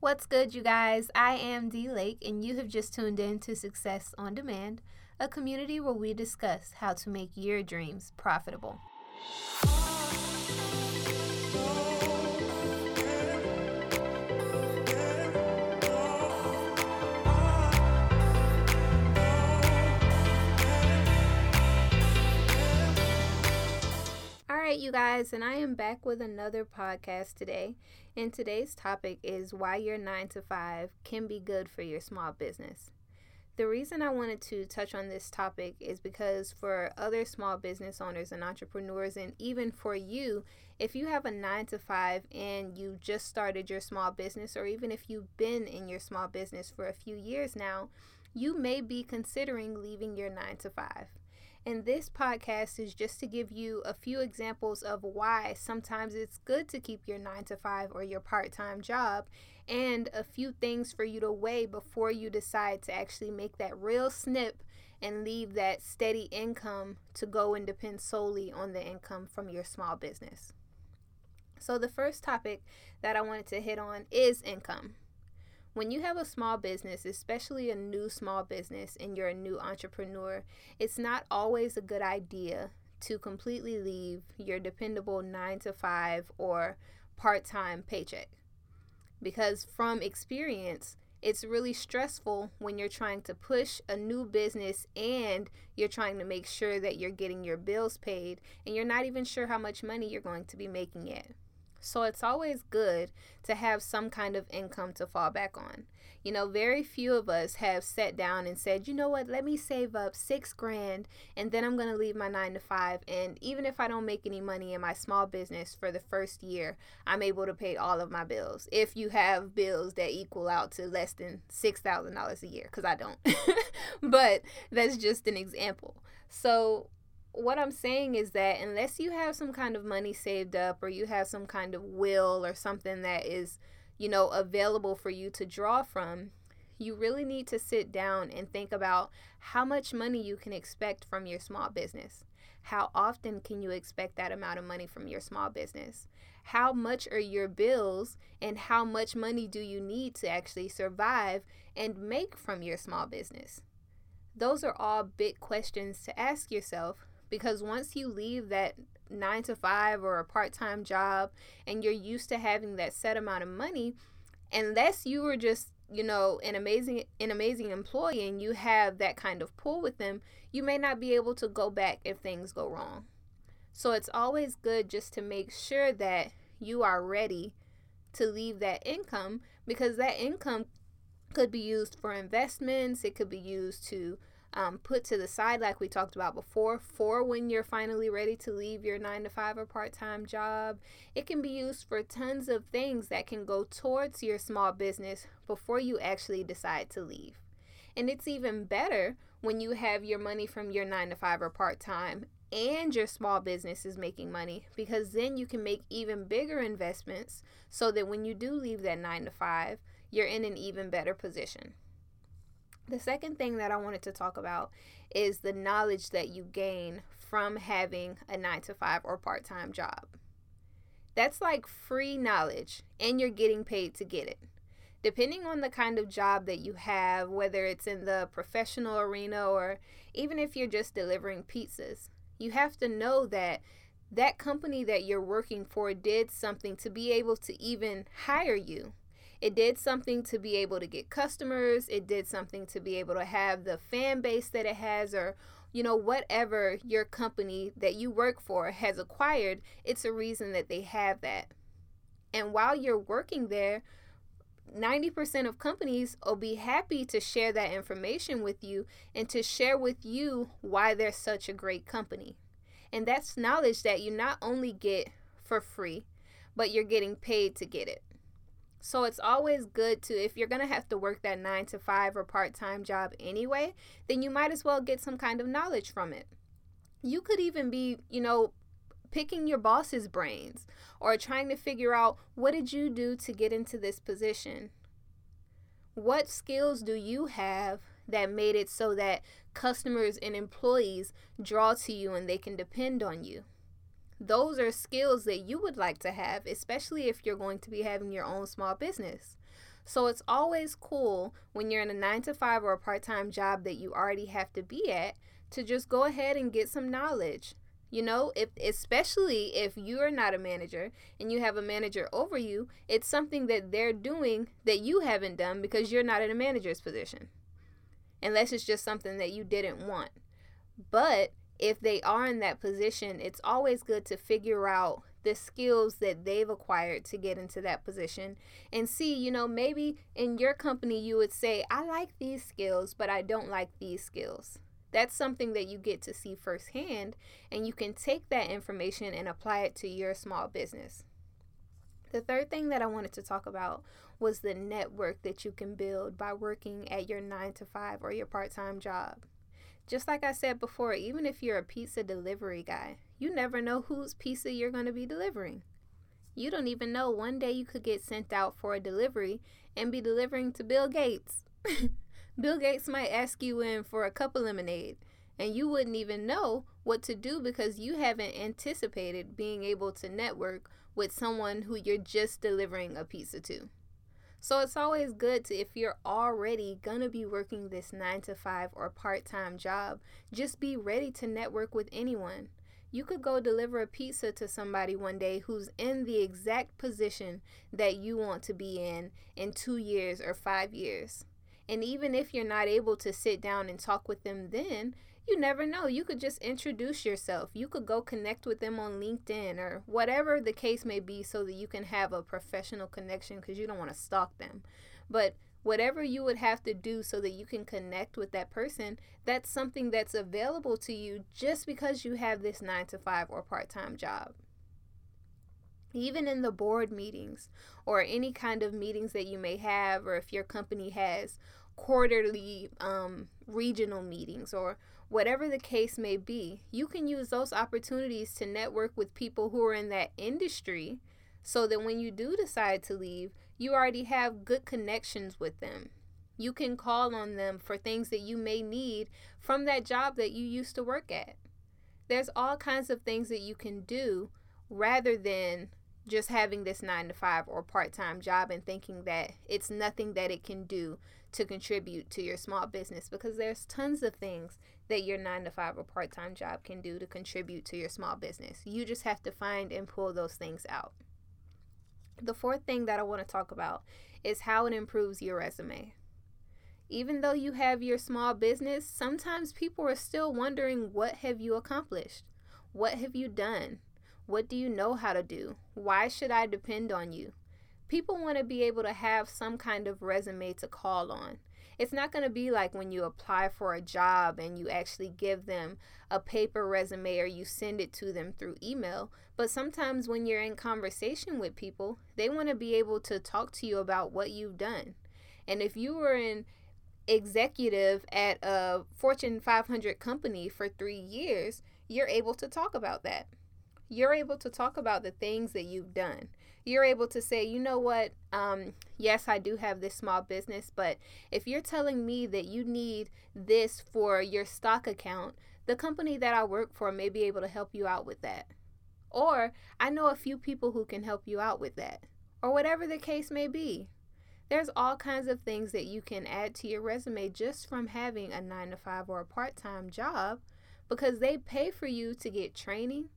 What's good, you guys? I am D Lake, and you have just tuned in to Success on Demand, a community where we discuss how to make your dreams profitable. right, you guys, and I am back with another podcast today. And today's topic is why your nine to five can be good for your small business. The reason I wanted to touch on this topic is because for other small business owners and entrepreneurs, and even for you, if you have a nine to five and you just started your small business, or even if you've been in your small business for a few years now, you may be considering leaving your nine to five. And this podcast is just to give you a few examples of why sometimes it's good to keep your nine to five or your part time job, and a few things for you to weigh before you decide to actually make that real snip and leave that steady income to go and depend solely on the income from your small business. So, the first topic that I wanted to hit on is income. When you have a small business, especially a new small business, and you're a new entrepreneur, it's not always a good idea to completely leave your dependable nine to five or part time paycheck. Because from experience, it's really stressful when you're trying to push a new business and you're trying to make sure that you're getting your bills paid and you're not even sure how much money you're going to be making yet. So it's always good to have some kind of income to fall back on. You know, very few of us have sat down and said, you know what, let me save up six grand and then I'm going to leave my nine to five. And even if I don't make any money in my small business for the first year, I'm able to pay all of my bills. If you have bills that equal out to less than $6,000 a year, because I don't. but that's just an example. So what I'm saying is that unless you have some kind of money saved up or you have some kind of will or something that is, you know, available for you to draw from, you really need to sit down and think about how much money you can expect from your small business. How often can you expect that amount of money from your small business? How much are your bills and how much money do you need to actually survive and make from your small business? Those are all big questions to ask yourself because once you leave that nine to five or a part time job and you're used to having that set amount of money, unless you were just you know an amazing an amazing employee and you have that kind of pull with them you may not be able to go back if things go wrong. So it's always good just to make sure that you are ready to leave that income because that income could be used for investments it could be used to um, put to the side, like we talked about before, for when you're finally ready to leave your nine to five or part time job. It can be used for tons of things that can go towards your small business before you actually decide to leave. And it's even better when you have your money from your nine to five or part time and your small business is making money because then you can make even bigger investments so that when you do leave that nine to five, you're in an even better position. The second thing that I wanted to talk about is the knowledge that you gain from having a nine to five or part time job. That's like free knowledge, and you're getting paid to get it. Depending on the kind of job that you have, whether it's in the professional arena or even if you're just delivering pizzas, you have to know that that company that you're working for did something to be able to even hire you. It did something to be able to get customers. It did something to be able to have the fan base that it has, or, you know, whatever your company that you work for has acquired. It's a reason that they have that. And while you're working there, 90% of companies will be happy to share that information with you and to share with you why they're such a great company. And that's knowledge that you not only get for free, but you're getting paid to get it. So it's always good to, if you're going to have to work that nine to five or part time job anyway, then you might as well get some kind of knowledge from it. You could even be, you know, picking your boss's brains or trying to figure out what did you do to get into this position? What skills do you have that made it so that customers and employees draw to you and they can depend on you? Those are skills that you would like to have, especially if you're going to be having your own small business. So it's always cool when you're in a nine to five or a part time job that you already have to be at to just go ahead and get some knowledge. You know, if especially if you're not a manager and you have a manager over you, it's something that they're doing that you haven't done because you're not in a manager's position. Unless it's just something that you didn't want. But if they are in that position, it's always good to figure out the skills that they've acquired to get into that position and see, you know, maybe in your company you would say, I like these skills, but I don't like these skills. That's something that you get to see firsthand, and you can take that information and apply it to your small business. The third thing that I wanted to talk about was the network that you can build by working at your nine to five or your part time job. Just like I said before, even if you're a pizza delivery guy, you never know whose pizza you're going to be delivering. You don't even know one day you could get sent out for a delivery and be delivering to Bill Gates. Bill Gates might ask you in for a cup of lemonade, and you wouldn't even know what to do because you haven't anticipated being able to network with someone who you're just delivering a pizza to. So it's always good to, if you're already gonna be working this nine to five or part time job, just be ready to network with anyone. You could go deliver a pizza to somebody one day who's in the exact position that you want to be in in two years or five years. And even if you're not able to sit down and talk with them then, you never know. You could just introduce yourself. You could go connect with them on LinkedIn or whatever the case may be so that you can have a professional connection because you don't want to stalk them. But whatever you would have to do so that you can connect with that person, that's something that's available to you just because you have this nine to five or part time job. Even in the board meetings or any kind of meetings that you may have, or if your company has quarterly um, regional meetings or whatever the case may be, you can use those opportunities to network with people who are in that industry so that when you do decide to leave, you already have good connections with them. You can call on them for things that you may need from that job that you used to work at. There's all kinds of things that you can do rather than just having this nine to five or part time job and thinking that it's nothing that it can do to contribute to your small business because there's tons of things that your nine to five or part time job can do to contribute to your small business. You just have to find and pull those things out. The fourth thing that I want to talk about is how it improves your resume. Even though you have your small business, sometimes people are still wondering what have you accomplished? What have you done? What do you know how to do? Why should I depend on you? People want to be able to have some kind of resume to call on. It's not going to be like when you apply for a job and you actually give them a paper resume or you send it to them through email. But sometimes when you're in conversation with people, they want to be able to talk to you about what you've done. And if you were an executive at a Fortune 500 company for three years, you're able to talk about that you're able to talk about the things that you've done. You're able to say, you know what, um, yes, I do have this small business, but if you're telling me that you need this for your stock account, the company that I work for may be able to help you out with that. Or I know a few people who can help you out with that. Or whatever the case may be. There's all kinds of things that you can add to your resume just from having a 9 to 5 or a part-time job because they pay for you to get training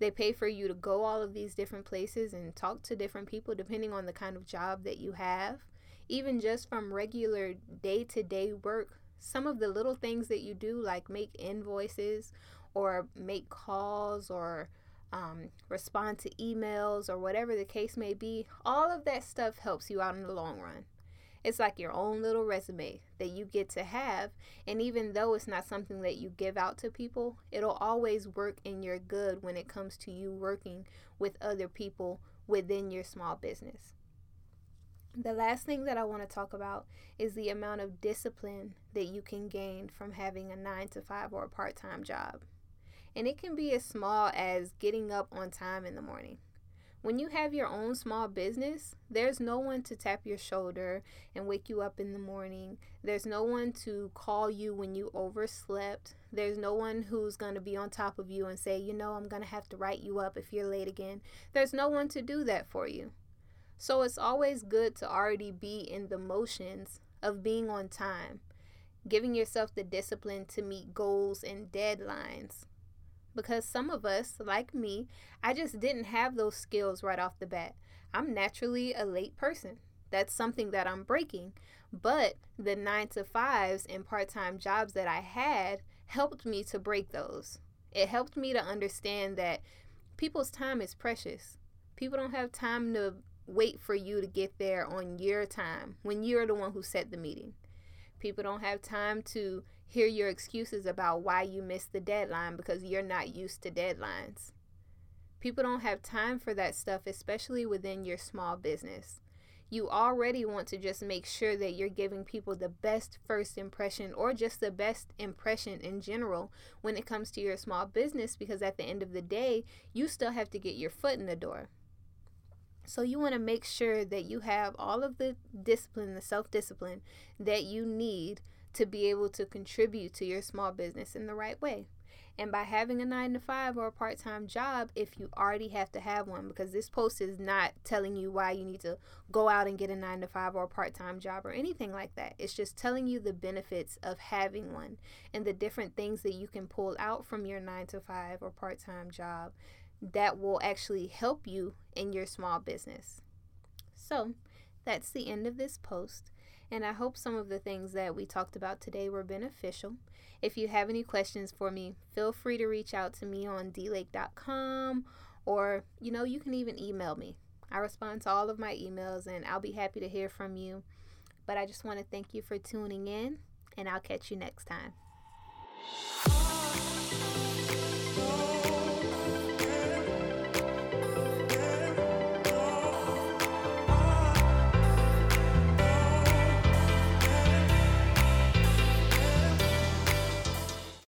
they pay for you to go all of these different places and talk to different people depending on the kind of job that you have. Even just from regular day to day work, some of the little things that you do, like make invoices or make calls or um, respond to emails or whatever the case may be, all of that stuff helps you out in the long run. It's like your own little resume that you get to have. And even though it's not something that you give out to people, it'll always work in your good when it comes to you working with other people within your small business. The last thing that I want to talk about is the amount of discipline that you can gain from having a nine to five or a part time job. And it can be as small as getting up on time in the morning. When you have your own small business, there's no one to tap your shoulder and wake you up in the morning. There's no one to call you when you overslept. There's no one who's going to be on top of you and say, you know, I'm going to have to write you up if you're late again. There's no one to do that for you. So it's always good to already be in the motions of being on time, giving yourself the discipline to meet goals and deadlines. Because some of us, like me, I just didn't have those skills right off the bat. I'm naturally a late person. That's something that I'm breaking. But the nine to fives and part time jobs that I had helped me to break those. It helped me to understand that people's time is precious. People don't have time to wait for you to get there on your time when you're the one who set the meeting. People don't have time to hear your excuses about why you missed the deadline because you're not used to deadlines. People don't have time for that stuff, especially within your small business. You already want to just make sure that you're giving people the best first impression or just the best impression in general when it comes to your small business because at the end of the day, you still have to get your foot in the door. So you want to make sure that you have all of the discipline, the self discipline that you need to be able to contribute to your small business in the right way. And by having a nine to five or a part time job, if you already have to have one, because this post is not telling you why you need to go out and get a nine to five or a part time job or anything like that. It's just telling you the benefits of having one and the different things that you can pull out from your nine to five or part time job that will actually help you in your small business. So, that's the end of this post, and I hope some of the things that we talked about today were beneficial. If you have any questions for me, feel free to reach out to me on dlake.com or, you know, you can even email me. I respond to all of my emails and I'll be happy to hear from you. But I just want to thank you for tuning in, and I'll catch you next time.